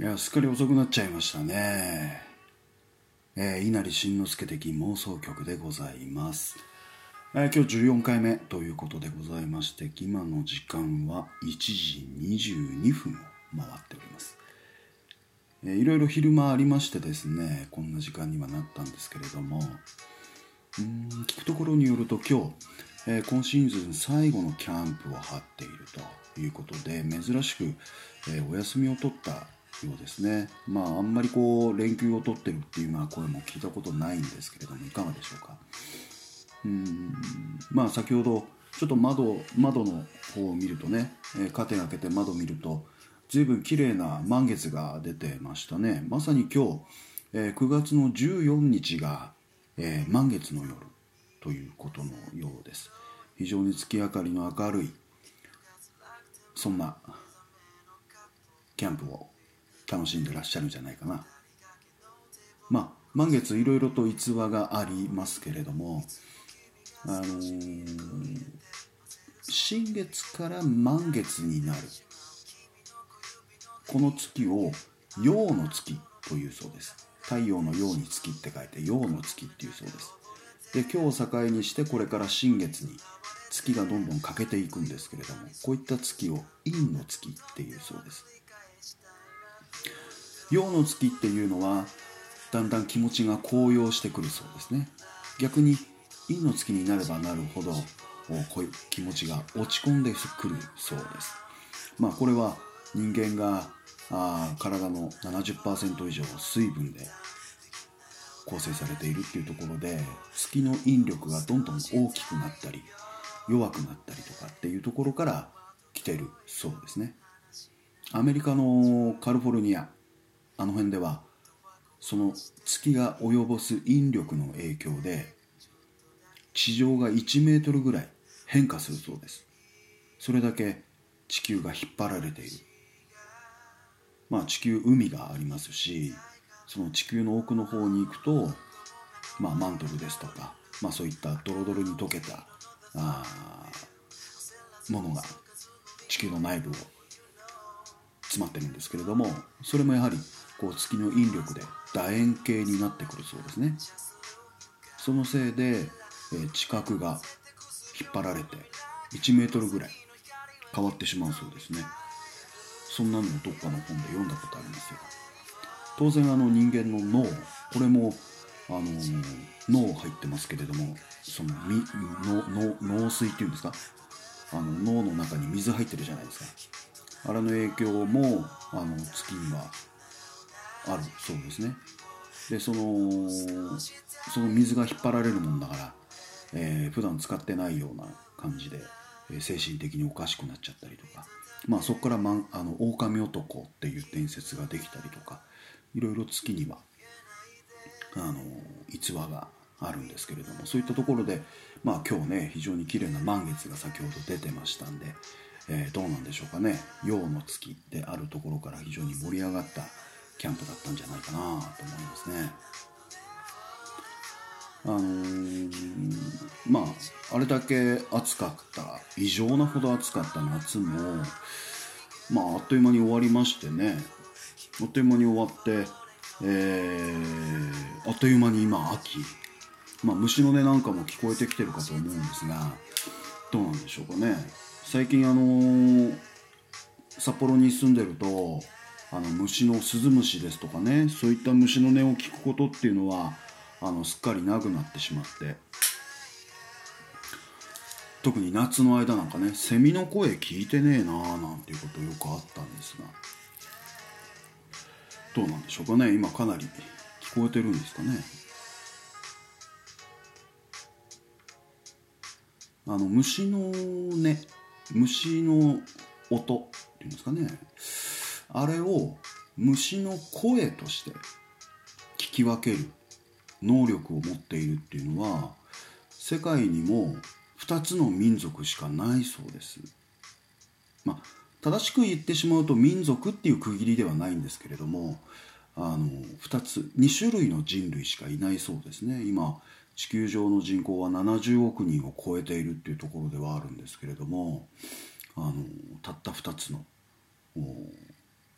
いやすっかり遅くなっちゃいましたね。えー、稲荷慎之介的妄想曲でございます、えー今日14回目ということでございまして今の時間は1時22分を回っております、えーいろいろ昼間ありましてですねこんな時間にはなったんですけれどもうん聞くところによると今日、えー今シーズン最後のキャンプを張っているということで珍しく、えお休みを取ったようですね。まああんまりこう連休を取ってるっていうような声も聞いたことないんですけれどもいかがでしょうか？うん。まあ先ほどちょっと窓窓の方を見るとね、えーカーテン開けて窓見ると随分綺麗な満月が出てましたね。まさに今日、え9月の14日が、えー満月の夜ということのようです。非常に月明かりの明るいそんなキャンプを楽しんでらっしゃるんじゃないかな。まあ満月いろいろと逸話がありますけれどもあのー新月から満月になる。この月を陽の月というそうです。太陽の陽に月って書いて陽の月っていうそうです。で今日を境にしてこれから新月に月がどんどん欠けていくんですけれどもこういった月を陰の月っていうそうです。陽の月っていうのはだんだん気持ちが高揚してくるそうですね。逆に陰の月になればなるほどこういう気持ちが落ち込んでくるそうです。まあこれは人間があ体の70%以上水分で構成されているっていうところで月の引力がどんどん大きくなったり弱くなったりとかっていうところから来てるそうですね。アメリカのカリフォルニアあの辺ではその月が及ぼす引力の影響で地上が1メートルぐらい変化するそうです。それだけ地球が引っ張られている。まあ地球海がありますしその地球の奥の方に行くと、まあ、マントルですとか、まあ、そういったドロドロに溶けたあものが地球の内部を詰まってるんですけれどもそれもやはりこう月の引力で楕円形になってくるそうですね。そのせいで、えー地殻が引っ張られて1メートルぐらい変わってしまうそうですね。そんなのをどっかの本で読んだことありますよ。当然あの人間の脳これもあの脳入ってますけれどもそのみのの脳水っていうんですか？あの脳の中に水入ってるじゃないですか。あれの影響もあの月にはあるそうですね。でそのその水が引っ張られるもんだから、えー普段使ってないような感じで、えー精神的におかしくなっちゃったりとかまあそこから、ま、あの狼男っていう伝説ができたりとかいろいろ月にはあの逸話があるんですけれどもそういったところでまあ今日ね非常に綺麗な満月が先ほど出てましたんで、えーどうなんでしょうかね。陽の月であるところから非常に盛り上がったキャンプだったんじゃないかなと思いますね。あのーまああれだけ暑かった異常なほど暑かった夏もまああっという間に終わりましてね。あっという間に終わって、えーあっという間に今秋、まあ、虫の音なんかも聞こえてきてるかと思うんですがどうなんでしょうかね。最近あのー札幌に住んでるとあの虫のスズムシですとかねそういった虫の音を聞くことっていうのはあのすっかりなくなってしまって。特に夏の間なんかねセミの声聞いてねえなあなんていうことよくあったんですが。どうなんでしょうかね今かなり聞こえてるんですかね。あの虫の音虫の音っていうんですかね。あれを虫の声として聞き分ける能力を持っているっていうのは世界にも2つの民族しかないそうです。まあ正しく言ってしまうと民族っていう区切りではないんですけれどもあの2つ2種類の人類しかいないそうですね今地球上の人口は70億人を超えているっていうところではあるんですけれどもあのたった2つの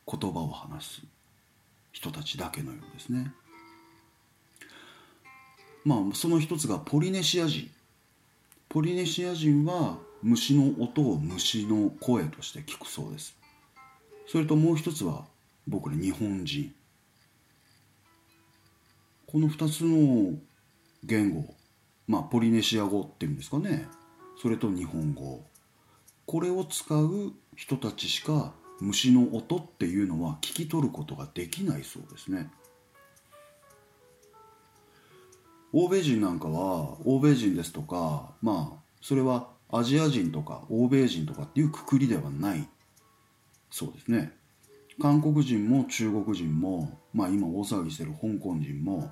言葉を話す人たちだけのようですね。まあその一つがポリネシア人。ポリネシア人は虫の音を虫の声として聞くそうです。それともう一つは僕ら日本人。この2つの言語まあポリネシア語っていうんですかね。それと日本語。これを使う人たちしか虫の音っていうのは聞き取ることができないそうですね。欧米人なんかは欧米人ですとかまあそれはアジア人とか欧米人とかっていうくくりではないそうですね。韓国人も中国人もまあ今大騒ぎしてる香港人も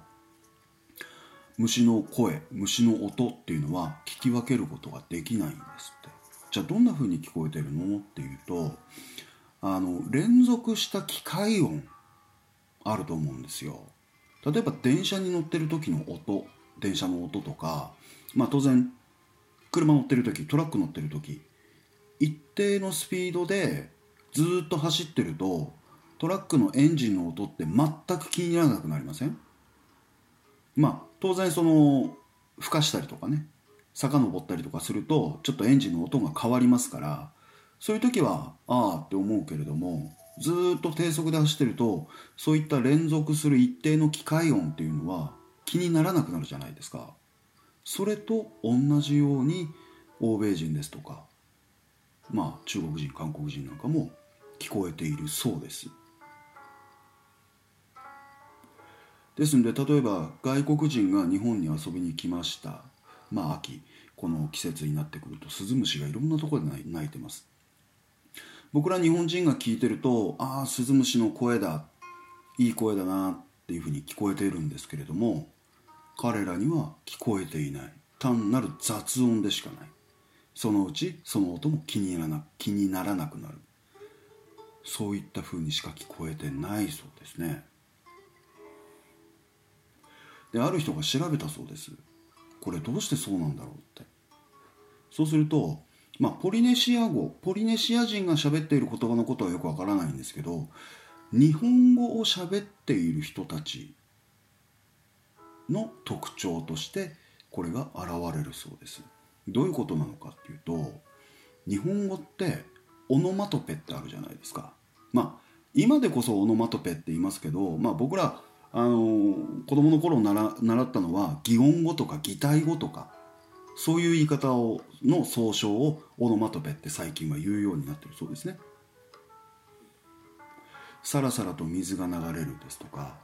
虫の声虫の音っていうのは聞き分けることができないんですって。じゃあどんな風に聞こえてるの？っていうとあの連続した機械音あると思うんですよ。例えば電車に乗ってる時の音電車の音とかまあ当然車乗ってる時トラック乗ってる時一定のスピードでずっと走ってるとトラックのエンジンの音って全く気にならなくなりません？まあ当然そのふかしたりとかね遡ったりとかするとちょっとエンジンの音が変わりますからそういう時はああって思うけれどもずっと低速で走ってるとそういった連続する一定の機械音っていうのは気にならなくなるじゃないですか。それと同じように欧米人ですとかまあ中国人韓国人なんかも聞こえているそうです。ですので例えば外国人が日本に遊びに来ました。まあ秋この季節になってくるとスズムシがいろんなところで鳴いてます。僕ら日本人が聞いてるとああスズムシの声だ。いい声だなっていうふうに聞こえているんですけれども彼らには聞こえていない。単なる雑音でしかない。そのうちその音も気にならな気にならなくなる。そういったふうにしか聞こえてないそうですね。である人が調べたそうです。これどうしてそうなんだろうって。そうするとまあ、ポリネシア語ポリネシア人が喋っている言葉のことはよくわからないんですけど日本語を喋っている人たちの特徴としてこれが現れるそうです。どういうことなのかっていうと日本語ってオノマトペってあるじゃないですか。まあ今でこそオノマトペって言いますけど、まあ、僕らあの子供の頃習習ったのは擬音語とか擬態語とかそういう言い方をの総称をオノマトペって最近は言うようになってるそうですね。さらさらと水が流れるですとか、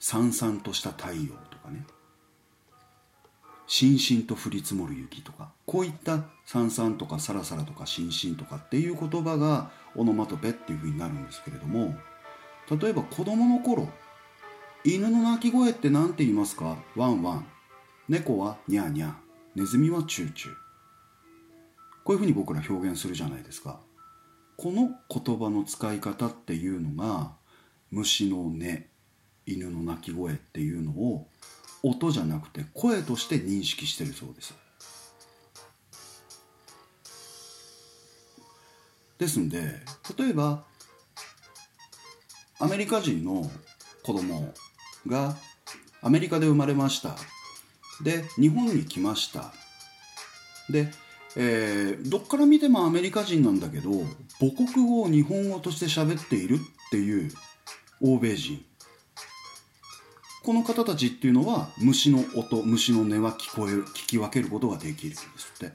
さんさんとした太陽とかね、しんしんと降り積もる雪とか、こういったさんさんとかさらさらとかしんしんとかっていう言葉がオノマトペっていうふうになるんですけれども、例えば子供の頃、犬の鳴き声って何て言いますか？ワンワン。猫はニャーニャー。ネズミはチューチュー。こういうふうに僕ら表現するじゃないですか。この言葉の使い方っていうのが虫の音犬の鳴き声っていうのを音じゃなくて声として認識してるそうです。ですんで例えばアメリカ人の子供がアメリカで生まれました。で日本に来ました。で、えー、どっから見てもアメリカ人なんだけど母国語を日本語として喋っているっていう欧米人。この方たちっていうのは虫の音虫の音は聞こえる聞き分けることができるんですって。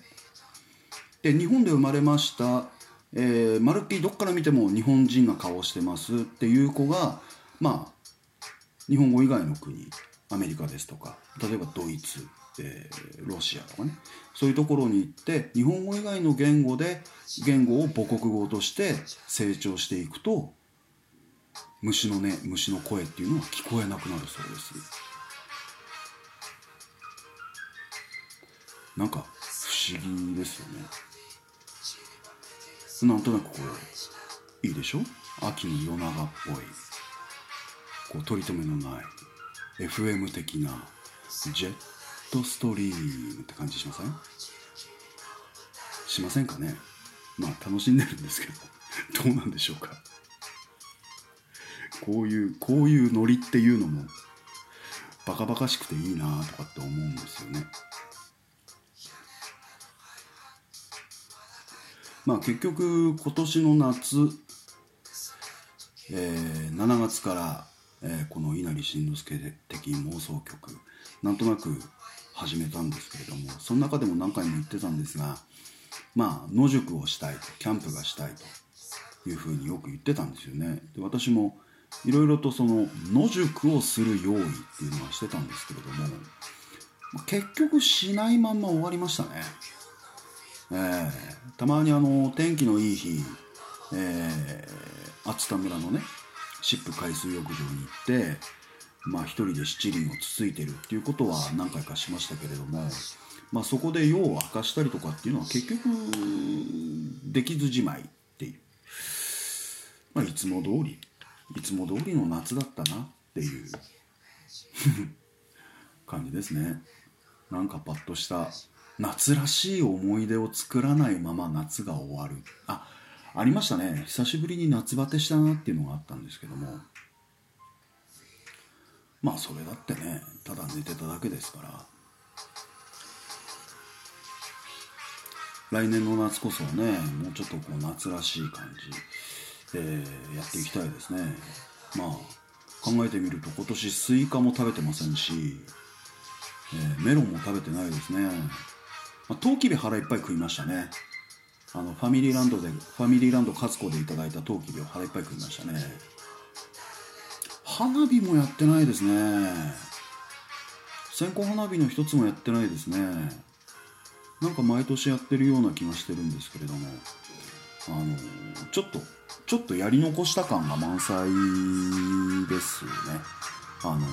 で日本で生まれました、えー、まるっきりどっから見ても日本人な顔してますっていう子がまあ日本語以外の国。アメリカですとか例えばドイツ、えー、ロシアとかねそういうところに行って日本語以外の言語で言語を母国語として成長していくと虫の音虫の声っていうのは聞こえなくなるそうです。なんか不思議ですよね。なんとなくこういいでしょ？秋の夜長っぽい。こう取り留めのない。FM 的なジェットストリームって感じしません？しませんかね？まあ楽しんでるんですけど。どうなんでしょうか？こういうこういうノリっていうのもバカバカしくていいなとかって思うんですよね。まあ結局今年の夏、えー、7月から、えーこの稲荷慎之介的妄想曲なんとなく始めたんですけれどもその中でも何回も言ってたんですがまあ野宿をしたいとキャンプがしたいというふうによく言ってたんですよね。で私もいろいろとその野宿をする用意っていうのはしてたんですけれども結局しないまんま終わりましたね。えーたまにあの天気のいい日、えー、熱田村のね湿布海水浴場に行ってまあ一人で七輪をつついてるっていうことは何回かしましたけれどもまあそこで夜を明かしたりとかっていうのは結局できずじまいっていう。まあいつも通りいつも通りの夏だったなっていう。感じですね。なんかパッとした夏らしい思い出を作らないまま夏が終わる。あありましたね。久しぶりに夏バテしたなっていうのがあったんですけども。まあそれだってねただ寝てただけですから。来年の夏こそはねもうちょっとこう夏らしい感じ、えやっていきたいですね。まあ考えてみると今年スイカも食べてませんし、えーメロンも食べてないですね。まあ、トウキビ腹いっぱい食いましたね。あのファミリーランドでファミリーランド勝子でいただいたトウキビを腹いっぱい食いましたね。花火もやってないですね。線香花火の一つもやってないですね。なんか毎年やってるような気がしてるんですけれども。あのちょっとちょっとやり残した感が満載ですね。あの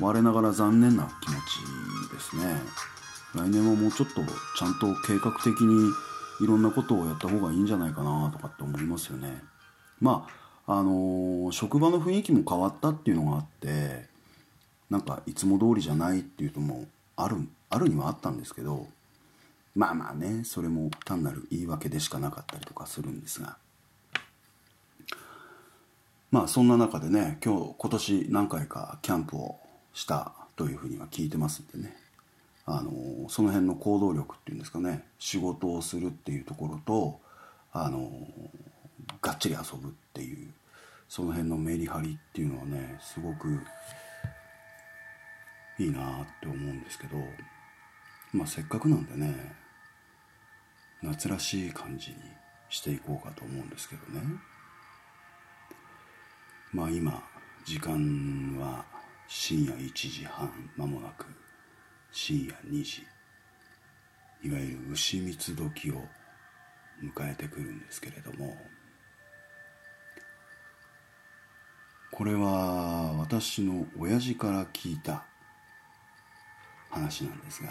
我ながら残念な気持ちですね。来年はもうちょっとちゃんと計画的にいろんなことをやった方がいいんじゃないかなとかって思いますよね。まああのー職場の雰囲気も変わったっていうのがあってなんかいつも通りじゃないっていうともあるあるにはあったんですけどまあまあねそれも単なる言い訳でしかなかったりとかするんですが。まあそんな中でね今日今年何回かキャンプをしたというふうには聞いてますんでね。あのその辺の行動力っていうんですかね仕事をするっていうところとあのがっちり遊ぶっていうその辺のメリハリっていうのはねすごくいいなって思うんですけどまあせっかくなんでね夏らしい感じにしていこうかと思うんですけどね。まあ今時間は深夜1時半間もなく深夜2時。いわゆる牛蜜時を迎えてくるんですけれどもこれは私の親父から聞いた話なんですが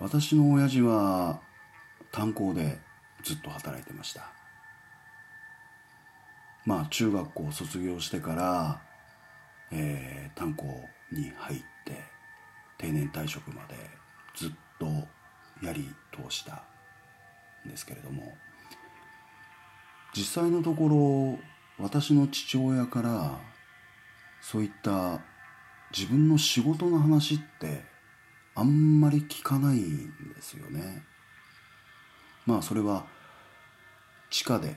私の親父は炭鉱でずっと働いてました。まあ中学校を卒業してから、えー炭鉱に入って定年退職までずっとやり通したんですけれども実際のところ私の父親からそういった自分の仕事の話ってあんまり聞かないんですよね。まあそれは地下で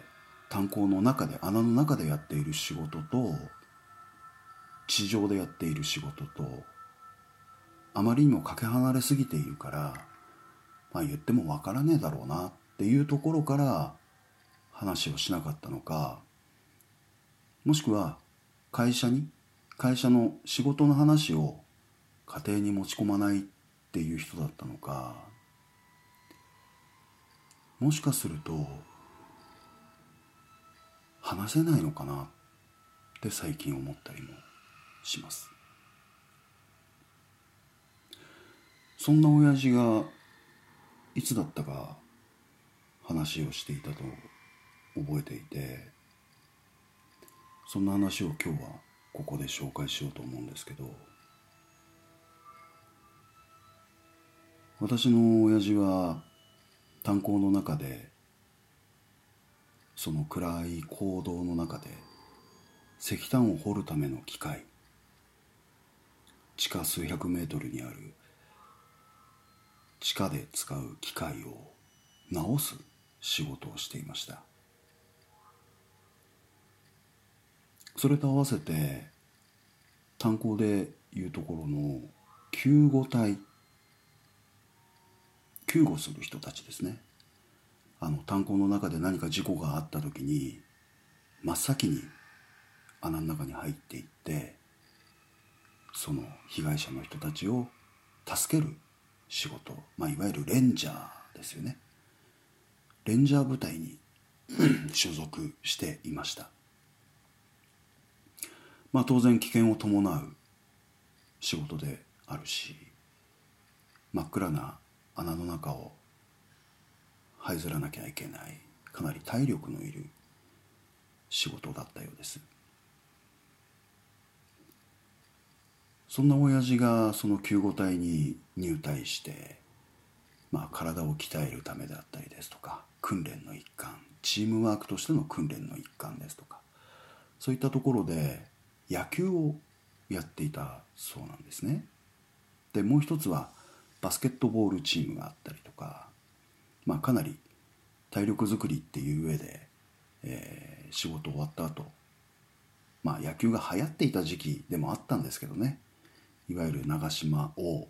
炭鉱の中で穴の中でやっている仕事と地上でやっている仕事とあまりにもかけ離れすぎているからまあ言ってもわからねえだろうなっていうところから話をしなかったのかもしくは会社に会社の仕事の話を家庭に持ち込まないっていう人だったのかもしかすると話せないのかなって最近思ったりもします。そんな親父がいつだったか話をしていたと覚えていてそんな話を今日はここで紹介しようと思うんですけど私の親父は炭鉱の中でその暗い坑道の中で石炭を掘るための機械地下数百メートルにある地下で使う機械を直す仕事をしていました。それと合わせて炭鉱でいうところの救護隊救護する人たちですね。あの炭鉱の中で何か事故があった時に真っ先に穴の中に入っていってその被害者の人たちを助ける仕事、まあ、いわゆるレンジャーですよね。レンジャー部隊に 所属していました。まあ当然危険を伴う仕事であるし真っ暗な穴の中を這いずらなきゃいけない。かなり体力のいる仕事だったようです。そんな親父がその救護隊に入隊して、まあ、体を鍛えるためであったりですとか訓練の一環チームワークとしての訓練の一環ですとかそういったところで野球をやっていたそうなんですね。でもう一つはバスケットボールチームがあったりとか、まあ、かなり体力づくりっていう上で、えー、仕事終わった後まあ野球が流行っていた時期でもあったんですけどねいわゆる長島王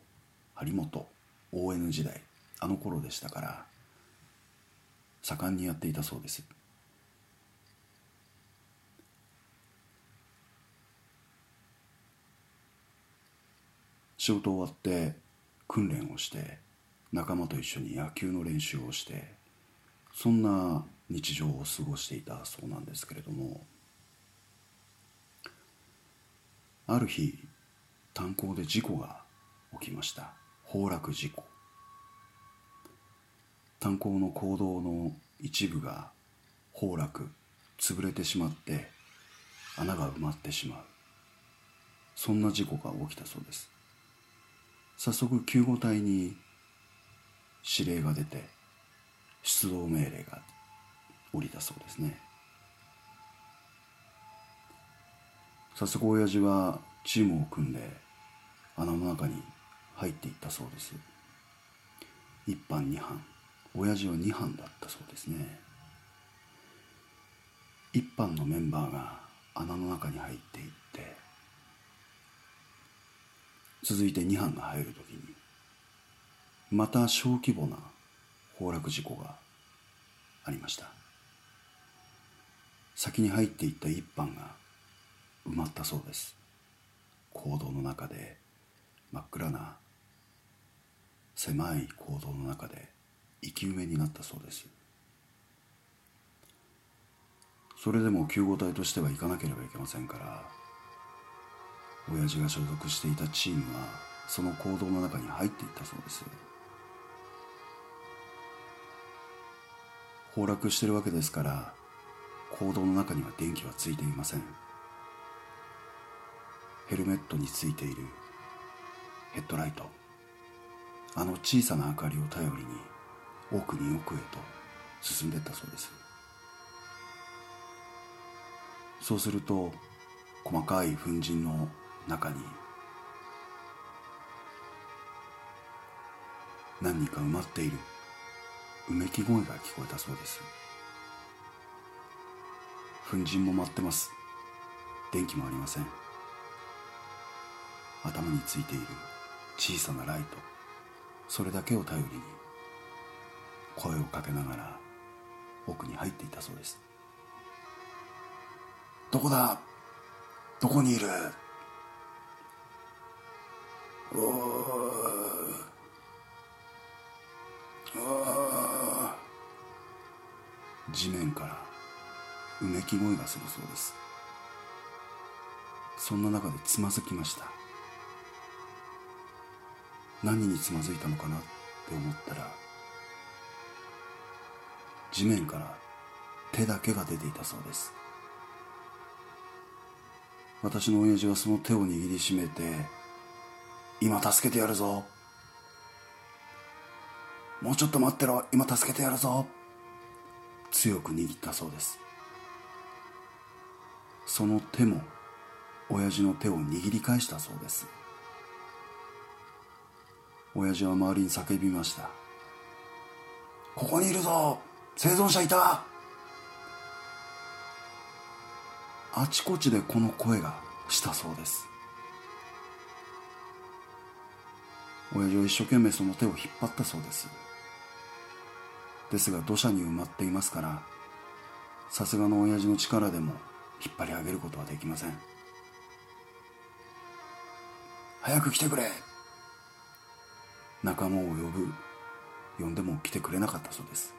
張本 ON 時代あの頃でしたから盛んにやっていたそうです。仕事終わって訓練をして仲間と一緒に野球の練習をしてそんな日常を過ごしていたそうなんですけれどもある日炭鉱で事故が起きました。崩落事故。炭鉱の坑道の一部が崩落潰れてしまって穴が埋まってしまう。そんな事故が起きたそうです。早速救護隊に指令が出て出動命令が下りたそうですね。早速親父はチームを組んで穴の中に入っていったそうです。一班二班。親父は二班だったそうですね。一班のメンバーが穴の中に入っていって。続いて二班が入る時にまた小規模な崩落事故がありました。先に入っていった一班が埋まったそうです。坑道の中で真っ暗な狭い坑道の中で生き埋めになったそうです。それでも救護隊としては行かなければいけませんから親父が所属していたチームはその坑道の中に入っていったそうです。崩落してるわけですから坑道の中には電気はついていません。ヘルメットについているヘッドライト。あの小さな明かりを頼りに奥に奥へと進んでいったそうです。そうすると細かい粉塵の中に何人か埋まっているうめき声が聞こえたそうです。粉塵も舞ってます。電気もありません。頭についている。小さなライト。それだけを頼りに声をかけながら奥に入っていたそうです。どこだ？どこにいる？おお地面からうめき声がするそうです。そんな中でつまずきました。何につまずいたのかなって思ったら地面から手だけが出ていたそうです。私の親父はその手を握りしめて今助けてやるぞ。もうちょっと待ってろ。今助けてやるぞ。強く握ったそうです。その手も親父の手を握り返したそうです。親父は周りに叫びました。ここにいるぞ生存者いた。あちこちでこの声がしたそうです。親父は一生懸命その手を引っ張ったそうです。ですが土砂に埋まっていますからさすがの親父の力でも引っ張り上げることはできません。早く来てくれ。仲間を呼ぶ呼んでも来てくれなかったそうです。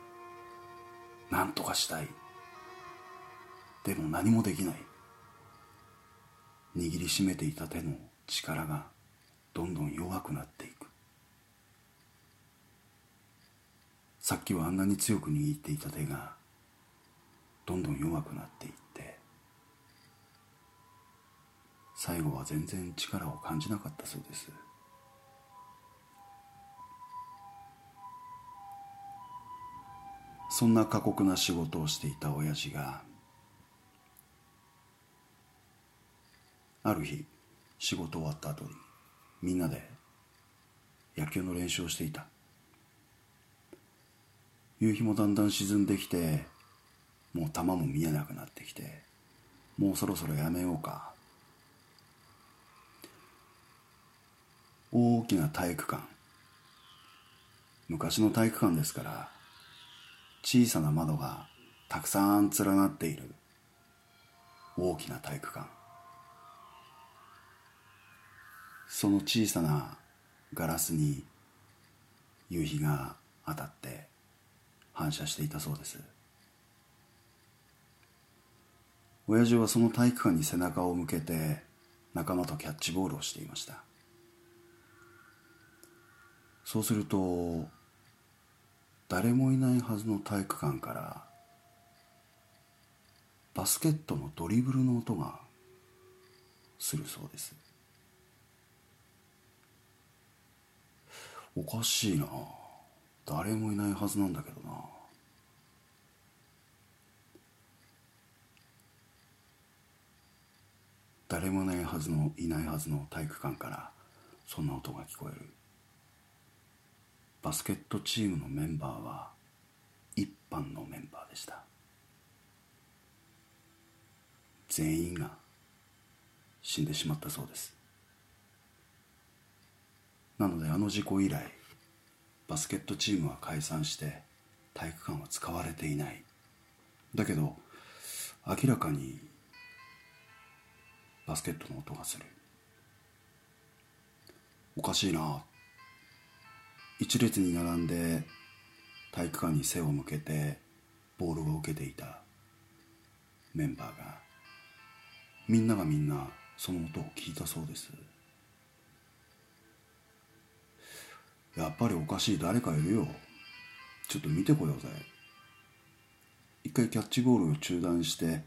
何とかしたい。でも何もできない。握りしめていた手の力がどんどん弱くなっていく。さっきはあんなに強く握っていた手がどんどん弱くなっていって最後は全然力を感じなかったそうです。そんな過酷な仕事をしていた親父がある日仕事終わった後にみんなで野球の練習をしていた。夕日もだんだん沈んできてもう球も見えなくなってきてもうそろそろやめようか。大きな体育館。昔の体育館ですから小さな窓がたくさん連なっている。大きな体育館。その小さなガラスに夕日が当たって反射していたそうです。親父はその体育館に背中を向けて仲間とキャッチボールをしていました。そうすると誰もいないはずの体育館からバスケットのドリブルの音がするそうです。おかしいな。誰もいないはずなんだけどな。誰もいないはずのいないはずの体育館からそんな音が聞こえる。バスケットチームのメンバーは一般のメンバーでした。全員が死んでしまったそうです。なのであの事故以来バスケットチームは解散して体育館は使われていない。だけど明らかにバスケットの音がする。おかしいな一列に並んで体育館に背を向けてボールを受けていたメンバーがみんながみんなその音を聞いたそうです。やっぱりおかしい誰かいるよ。ちょっと見てこようぜ。一回キャッチボールを中断して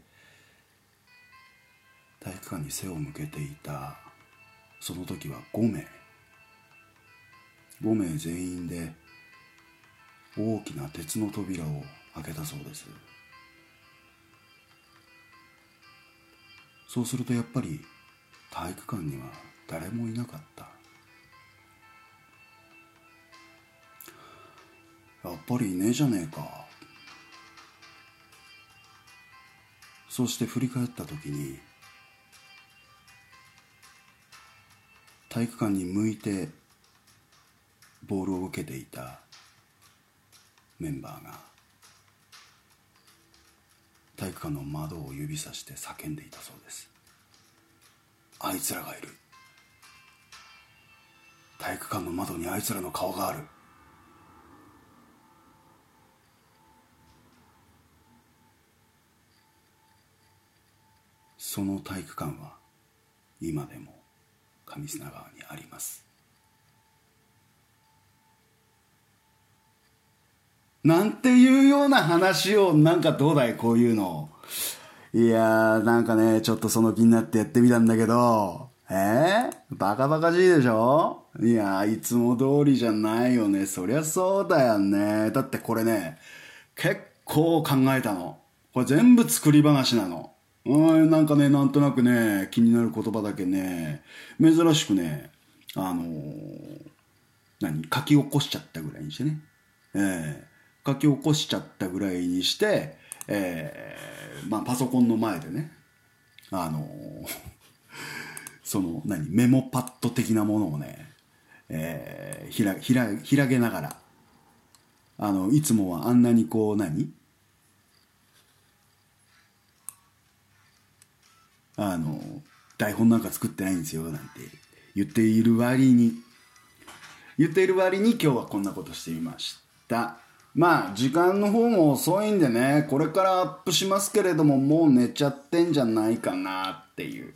体育館に背を向けていた。その時は5名。5名全員で大きな鉄の扉を開けたそうです。そうするとやっぱり体育館には誰もいなかった。やっぱりいねえじゃねえか。そして振り返った時に体育館に向いてボールを受けていたメンバーが体育館の窓を指さして叫んでいたそうです。あいつらがいる。体育館の窓にあいつらの顔がある。その体育館は今でも上砂川にあります。なんていうような話をなんかどうだいこういうの。いやーなんかねちょっとその気になってやってみたんだけど。えー、バカバカしいでしょ？いやーいつも通りじゃないよね。そりゃそうだよね。だってこれね結構考えたの。これ全部作り話なの。うんなんかねなんとなくね気になる言葉だけね珍しくねあのー、何？書き起こしちゃったぐらいにしてね、えー、書き起こしちゃったぐらいにして、えー、まあパソコンの前でねあのー、その何メモパッド的なものをね、えー、ひらひらひらげながらあのいつもはあんなにこう何あの台本なんか作ってないんですよなんて言っている割に言っている割に今日はこんなことしてみました。まあ時間の方も遅いんでねこれからアップしますけれどももう寝ちゃってんじゃないかなっていう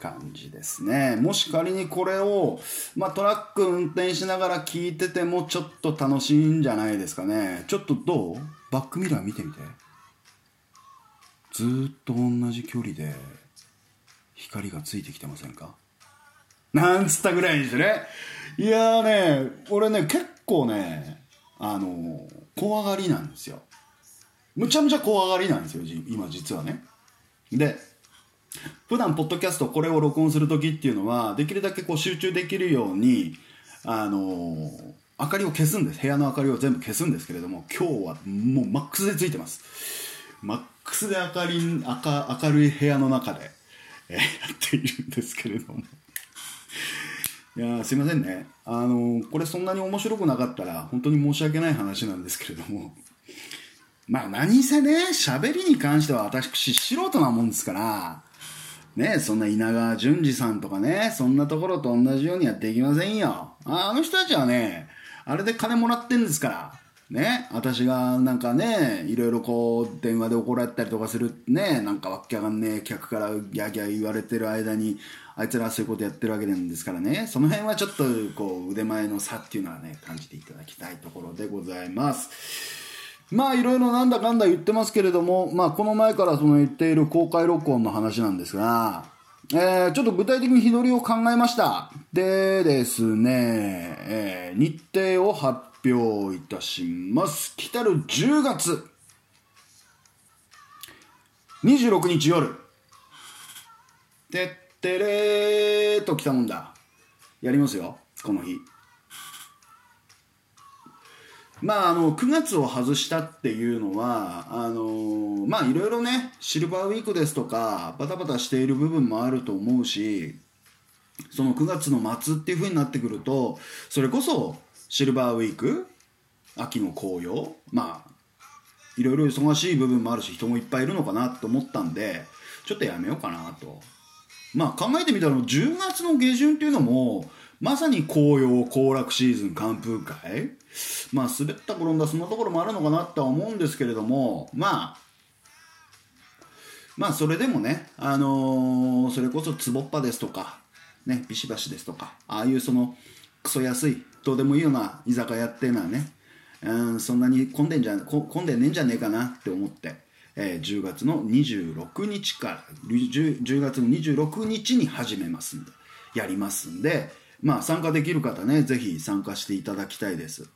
感じですね。もし仮にこれを、まあ、トラック運転しながら聞いててもちょっと楽しいんじゃないですかね。ちょっとどう？バックミラー見てみて。ずっと同じ距離で光がついてきてませんか？なんつったぐらいにしてねいやーね俺ね結構ねあの怖がりなんですよ。むちゃむちゃ怖がりなんですよ今実はね。で普段ポッドキャストこれを録音する時っていうのはできるだけこう集中できるようにあの明かりを消すんです。部屋の明かりを全部消すんですけれども今日はもうマックスでついてます。マックスで明かり明明るい部屋の中でえ、やっているんですけれども。いやすいませんね。あのこれそんなに面白くなかったら本当に申し訳ない話なんですけれども。まあ何せね喋りに関しては私素人なもんですから。ねそんな稲川淳二さんとかねそんなところと同じようにやっていきませんよ。あの人たちはねあれで金もらってんですから。ね、私がなんかね、いろいろこう、電話で怒られたりとかするね、なんかわけわかんねえ客からギャーギャー言われてる間に、あいつらそういうことやってるわけなんですからね、その辺はちょっとこう、腕前の差っていうのはね、感じていただきたいところでございます。まあいろいろなんだかんだ言ってますけれども、まあこの前からその言っている公開録音の話なんですが、えー、ちょっと具体的に日取りを考えました。でですね、えー、日程を発表いたします。来たる10月26日夜てってれーと来たもんだ。やりますよこの日。まああの9月を外したっていうのはあのまあいろいろねシルバーウィークですとかバタバタしている部分もあると思うしその9月の末っていう風になってくるとそれこそシルバーウィーク秋の紅葉まあいろいろ忙しい部分もあるし人もいっぱいいるのかなと思ったんでちょっとやめようかなと。まあ考えてみたら10月の下旬っていうのもまさに紅葉行楽シーズン寒風会。まあ滑った転んだそんなところもあるのかなとは思うんですけれどもまあまあそれでもねあのー、それこそつぼっぱですとかねビシバシですとかああいうそのクソ安いどうでもいいような居酒屋っていうのはね、うん、そんなに混んでんじゃ混んでねえんじゃねえかなって思って、えー、10月の26日から 10, 10月の26日に始めますんでやりますんでまあ参加できる方ねぜひ参加していただきたいです。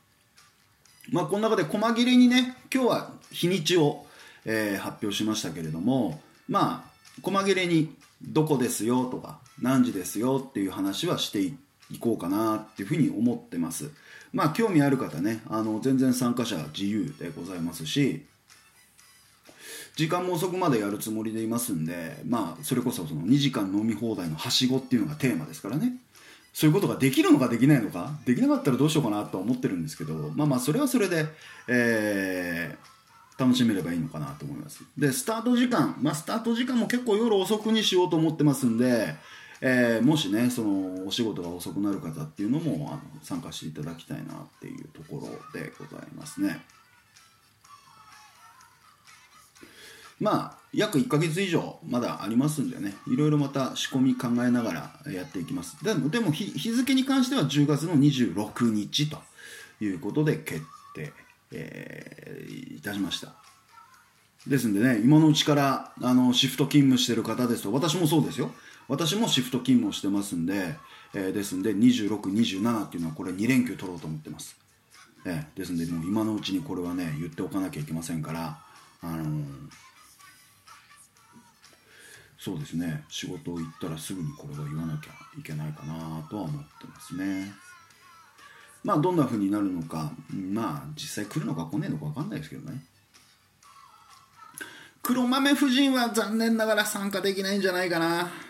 まあこの中で細切れにね今日は日にちを、えー、発表しましたけれどもまあ細切れにどこですよとか何時ですよっていう話はしていって行こうかなっていうふうに思ってます。まあ興味ある方ね、あの全然参加者自由でございますし、時間も遅くまでやるつもりでいますんで、まあそれこそその2時間飲み放題のはしごっていうのがテーマですからね。そういうことができるのかできないのか、できなかったらどうしようかなとは思ってるんですけど、まあまあそれはそれで、えー、楽しめればいいのかなと思います。で、スタート時間、まあスタート時間も結構夜遅くにしようと思ってますんで、えー、もしねそのお仕事が遅くなる方っていうのもあの参加していただきたいなっていうところでございますね。まあ約1ヶ月以上まだありますんでねいろいろまた仕込み考えながらやっていきます。でもでも日日付に関しては10月の26日ということで決定、えー、いたしました。ですんでね今のうちからあのシフト勤務してる方ですと私もそうですよ。私もシフト勤務をしてますんで、えー、ですんで26、27っていうのはこれ2連休取ろうと思ってます。えー、ですんでもう今のうちにこれはね言っておかなきゃいけませんから、あのー、そうですね。仕事を行ったらすぐにこれは言わなきゃいけないかなとは思ってますね。まあどんな風になるのかまあ実際来るのか来ねえのか分かんないですけどね。黒豆夫人は残念ながら参加できないんじゃないかな。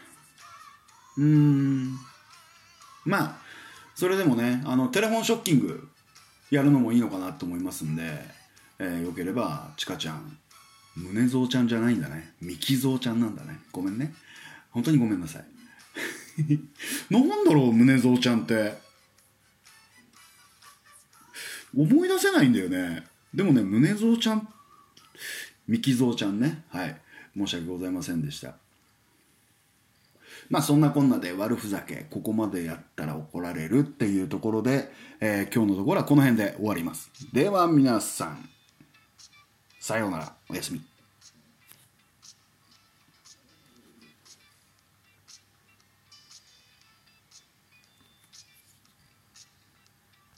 うん。まあそれでもねあのテレフォンショッキングやるのもいいのかなと思いますんで、えー、よければちかちゃん胸蔵ちゃんじゃないんだね。ミキ蔵ちゃんなんだね。ごめんね。本当にごめんなさい。なんだろう胸蔵ちゃんって。思い出せないんだよね。でもね胸蔵ちゃんミキ蔵ちゃんね。はい。申し訳ございませんでした。まあそんなこんなで悪ふざけここまでやったら怒られるっていうところで、えー、今日のところはこの辺で終わります。では皆さんさようなら。おやすみ。